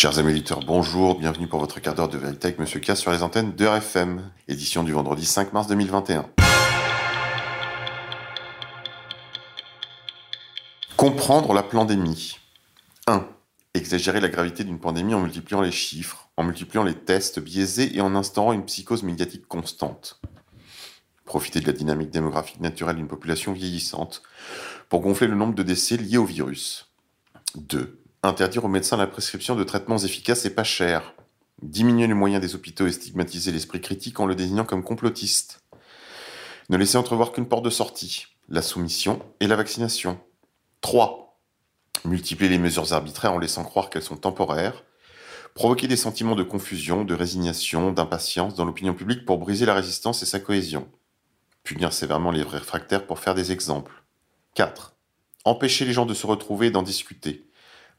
Chers amis auditeurs, bonjour, bienvenue pour votre quart d'heure de vérité avec Monsieur K sur les antennes de RFM, édition du vendredi 5 mars 2021. Comprendre la pandémie. 1. Exagérer la gravité d'une pandémie en multipliant les chiffres, en multipliant les tests biaisés et en instaurant une psychose médiatique constante. Profiter de la dynamique démographique naturelle d'une population vieillissante pour gonfler le nombre de décès liés au virus. 2 Interdire aux médecins la prescription de traitements efficaces et pas chers. Diminuer les moyens des hôpitaux et stigmatiser l'esprit critique en le désignant comme complotiste. Ne laisser entrevoir qu'une porte de sortie, la soumission et la vaccination. 3. Multiplier les mesures arbitraires en laissant croire qu'elles sont temporaires. Provoquer des sentiments de confusion, de résignation, d'impatience dans l'opinion publique pour briser la résistance et sa cohésion. Punir sévèrement les réfractaires pour faire des exemples. 4. Empêcher les gens de se retrouver et d'en discuter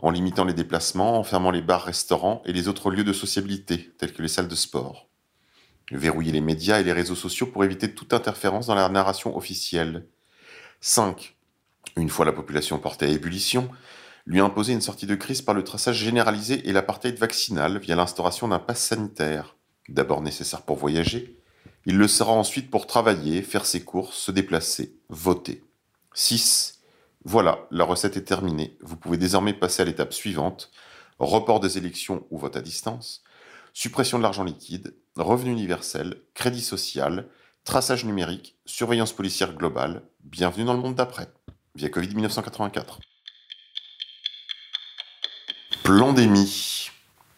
en limitant les déplacements, en fermant les bars, restaurants et les autres lieux de sociabilité, tels que les salles de sport. Verrouiller les médias et les réseaux sociaux pour éviter toute interférence dans la narration officielle. 5. Une fois la population portée à ébullition, lui imposer une sortie de crise par le traçage généralisé et l'apartheid vaccinal via l'instauration d'un pass sanitaire, d'abord nécessaire pour voyager, il le sera ensuite pour travailler, faire ses courses, se déplacer, voter. 6 voilà, la recette est terminée. Vous pouvez désormais passer à l'étape suivante. Report des élections ou vote à distance, suppression de l'argent liquide, revenu universel, crédit social, traçage numérique, surveillance policière globale. Bienvenue dans le monde d'après, via Covid 1984. Plandémie.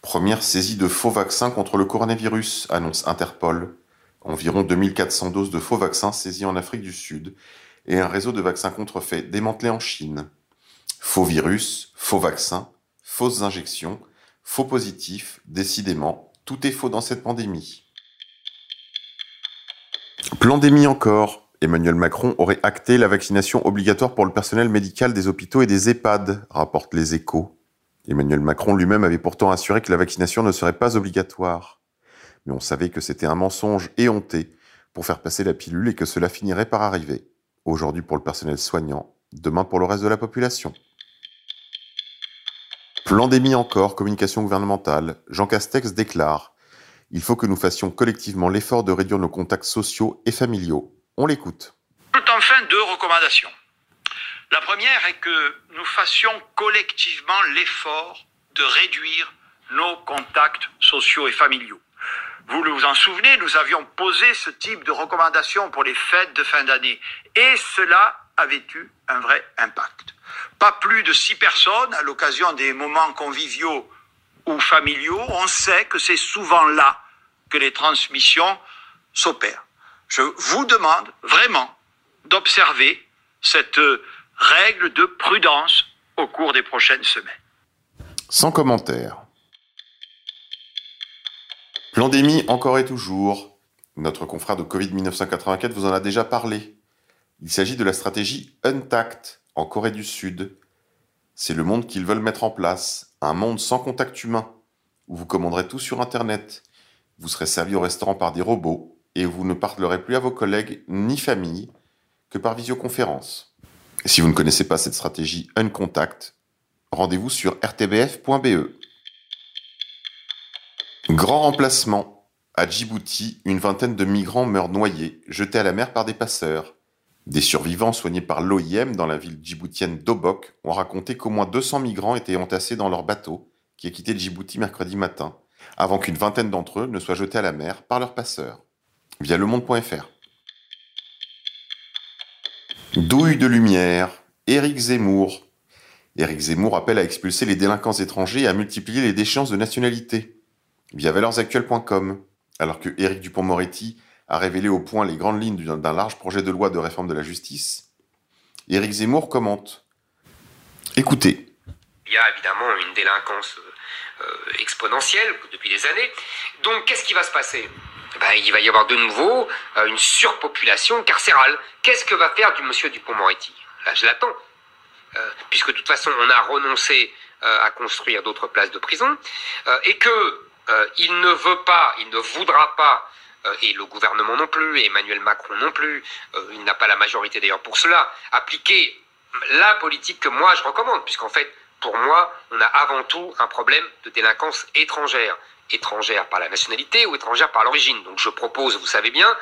Première saisie de faux vaccins contre le coronavirus, annonce Interpol. Environ 2400 doses de faux vaccins saisies en Afrique du Sud et un réseau de vaccins contrefaits démantelé en Chine. Faux virus, faux vaccins, fausses injections, faux positifs, décidément, tout est faux dans cette pandémie. Plandémie encore. Emmanuel Macron aurait acté la vaccination obligatoire pour le personnel médical des hôpitaux et des EHPAD, rapportent les échos. Emmanuel Macron lui-même avait pourtant assuré que la vaccination ne serait pas obligatoire. Mais on savait que c'était un mensonge éhonté pour faire passer la pilule et que cela finirait par arriver aujourd'hui pour le personnel soignant, demain pour le reste de la population. Plandémie encore, communication gouvernementale. Jean Castex déclare Il faut que nous fassions collectivement l'effort de réduire nos contacts sociaux et familiaux. On l'écoute. Enfin, deux recommandations. La première est que nous fassions collectivement l'effort de réduire nos contacts sociaux et familiaux. Vous vous en souvenez, nous avions posé ce type de recommandation pour les fêtes de fin d'année. Et cela avait eu un vrai impact. Pas plus de six personnes à l'occasion des moments conviviaux ou familiaux. On sait que c'est souvent là que les transmissions s'opèrent. Je vous demande vraiment d'observer cette règle de prudence au cours des prochaines semaines. Sans commentaire. Plandémie encore et toujours. Notre confrère de Covid 1984 vous en a déjà parlé. Il s'agit de la stratégie Untact en Corée du Sud. C'est le monde qu'ils veulent mettre en place, un monde sans contact humain, où vous commanderez tout sur Internet. Vous serez servi au restaurant par des robots et vous ne parlerez plus à vos collègues ni famille que par visioconférence. si vous ne connaissez pas cette stratégie Uncontact, rendez-vous sur rtbf.be. Grand remplacement. À Djibouti, une vingtaine de migrants meurent noyés, jetés à la mer par des passeurs. Des survivants soignés par l'OIM dans la ville djiboutienne d'Obok ont raconté qu'au moins 200 migrants étaient entassés dans leur bateau, qui a quitté Djibouti mercredi matin, avant qu'une vingtaine d'entre eux ne soient jetés à la mer par leurs passeurs. Via lemonde.fr. Douille de lumière. Éric Zemmour. Éric Zemmour appelle à expulser les délinquants étrangers et à multiplier les déchéances de nationalité via valorsactuelles.com, alors que Éric Dupont-Moretti a révélé au point les grandes lignes d'un large projet de loi de réforme de la justice, Éric Zemmour commente. Écoutez. Il y a évidemment une délinquance euh, exponentielle depuis des années. Donc qu'est-ce qui va se passer? Ben, Il va y avoir de nouveau euh, une surpopulation carcérale. Qu'est-ce que va faire du monsieur Dupont-Moretti Là, je l'attends. Euh, puisque de toute façon, on a renoncé à construire d'autres places de prison, et que euh, il ne veut pas, il ne voudra pas, euh, et le gouvernement non plus, et Emmanuel Macron non plus, euh, il n'a pas la majorité d'ailleurs pour cela, appliquer la politique que moi je recommande, puisqu'en fait, pour moi, on a avant tout un problème de délinquance étrangère. Étrangère par la nationalité ou étrangère par l'origine. Donc je propose, vous savez bien,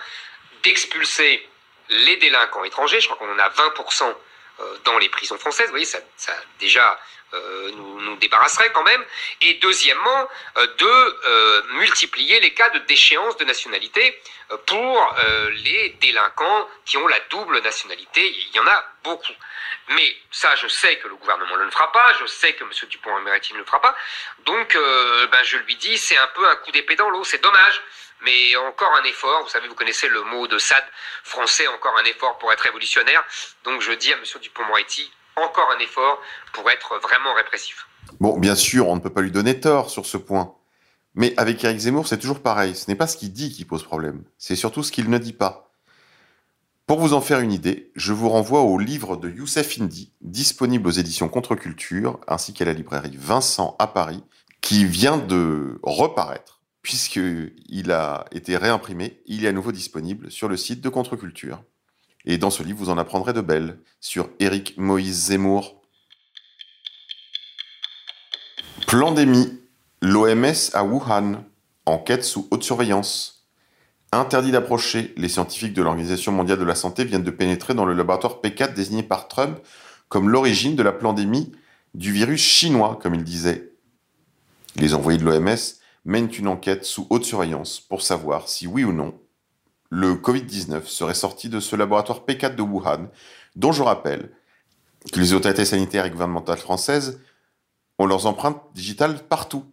d'expulser les délinquants étrangers. Je crois qu'on en a 20% euh, dans les prisons françaises. Vous voyez, ça, ça déjà euh, nous, nous, débarrasserait quand même. Et deuxièmement, euh, de euh, multiplier les cas de déchéance de nationalité pour les délinquants qui ont la double nationalité. Il y en a beaucoup. Mais ça, je sais que le gouvernement ne le fera pas, je sais que M. Dupont-Moretti ne le fera pas. Donc, ben, je lui dis, c'est un peu un coup d'épée dans l'eau, c'est dommage. Mais encore un effort, vous savez, vous connaissez le mot de Sade français, encore un effort pour être révolutionnaire. Donc je dis à M. Dupont-Moretti, encore un effort pour être vraiment répressif. Bon, bien sûr, on ne peut pas lui donner tort sur ce point. Mais avec Eric Zemmour, c'est toujours pareil. Ce n'est pas ce qu'il dit qui pose problème, c'est surtout ce qu'il ne dit pas. Pour vous en faire une idée, je vous renvoie au livre de Youssef Indy, disponible aux éditions Contre-Culture, ainsi qu'à la librairie Vincent à Paris, qui vient de reparaître, puisqu'il a été réimprimé, il est à nouveau disponible sur le site de Contre-Culture. Et dans ce livre, vous en apprendrez de belles sur Éric Moïse Zemmour. Plandémie. L'OMS à Wuhan. Enquête sous haute surveillance. Interdit d'approcher, les scientifiques de l'Organisation mondiale de la santé viennent de pénétrer dans le laboratoire P4 désigné par Trump comme l'origine de la pandémie du virus chinois, comme il disait. Les envoyés de l'OMS mènent une enquête sous haute surveillance pour savoir si oui ou non le Covid-19 serait sorti de ce laboratoire P4 de Wuhan, dont je rappelle que les autorités sanitaires et gouvernementales françaises ont leurs empreintes digitales partout.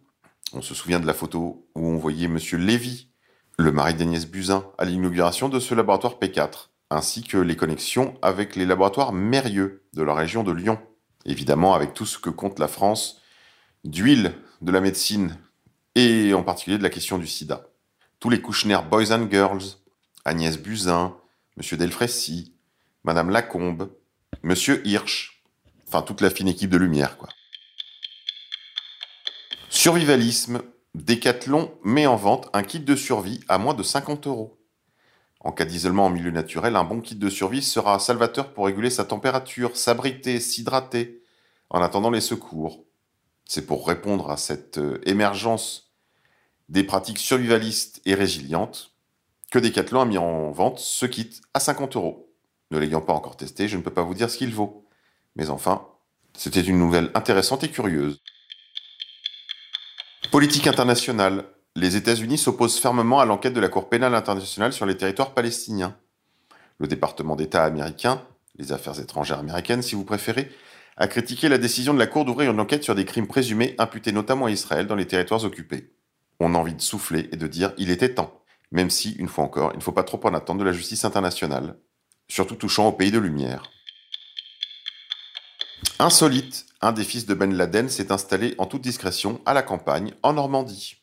On se souvient de la photo où on voyait M. Lévy, le mari d'Agnès Buzyn, à l'inauguration de ce laboratoire P4, ainsi que les connexions avec les laboratoires Mérieux de la région de Lyon. Évidemment, avec tout ce que compte la France d'huile, de la médecine et en particulier de la question du sida. Tous les Kouchner Boys and Girls, Agnès Buzyn, M. Delfrécy, Madame Lacombe, M. Hirsch, enfin toute la fine équipe de Lumière. Survivalisme, Decathlon met en vente un kit de survie à moins de 50 euros. En cas d'isolement en milieu naturel, un bon kit de survie sera salvateur pour réguler sa température, s'abriter, s'hydrater, en attendant les secours. C'est pour répondre à cette euh, émergence des pratiques survivalistes et résilientes que Decathlon a mis en vente ce kit à 50 euros. Ne l'ayant pas encore testé, je ne peux pas vous dire ce qu'il vaut. Mais enfin, c'était une nouvelle intéressante et curieuse. Politique internationale. Les États-Unis s'opposent fermement à l'enquête de la Cour pénale internationale sur les territoires palestiniens. Le département d'État américain, les affaires étrangères américaines si vous préférez, a critiqué la décision de la Cour d'ouvrir une enquête sur des crimes présumés imputés notamment à Israël dans les territoires occupés. On a envie de souffler et de dire il était temps même si, une fois encore, il ne faut pas trop en attendre de la justice internationale, surtout touchant au pays de lumière. Insolite, un des fils de Ben Laden s'est installé en toute discrétion à la campagne, en Normandie.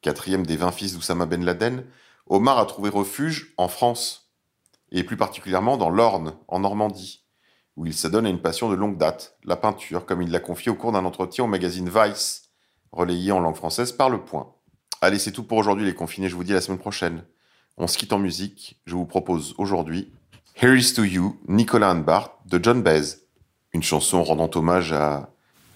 Quatrième des 20 fils d'Oussama Ben Laden, Omar a trouvé refuge en France, et plus particulièrement dans l'Orne, en Normandie, où il s'adonne à une passion de longue date, la peinture, comme il l'a confié au cours d'un entretien au magazine Vice, relayé en langue française par Le Point. Allez, c'est tout pour aujourd'hui les confinés, je vous dis à la semaine prochaine. On se quitte en musique, je vous propose aujourd'hui Here is to You, Nicolas and Bart de John Baez, une chanson rendant hommage à,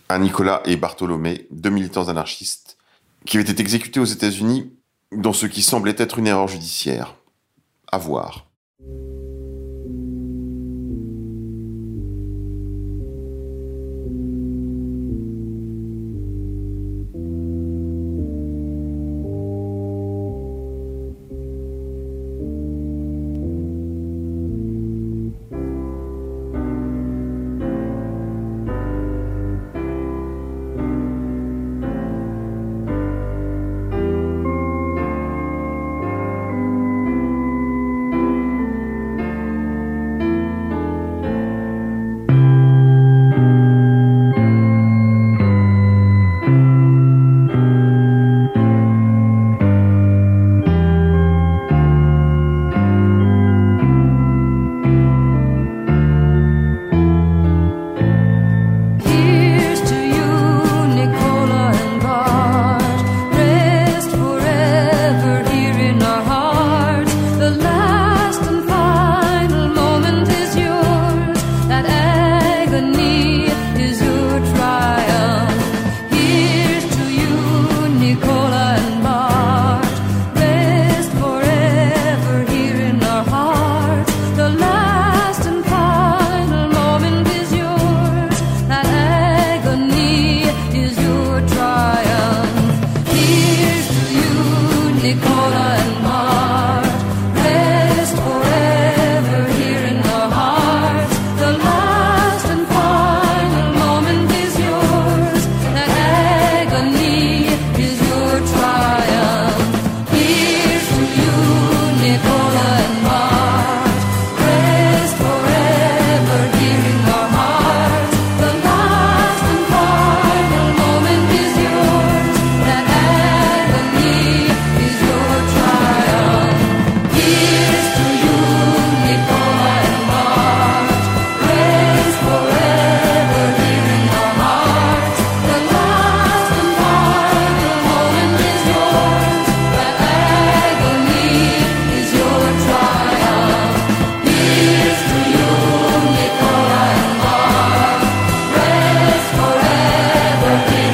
à Nicolas et Bartholomé, deux militants anarchistes, qui avaient été exécutés aux États-Unis dans ce qui semblait être une erreur judiciaire. À voir. Amém.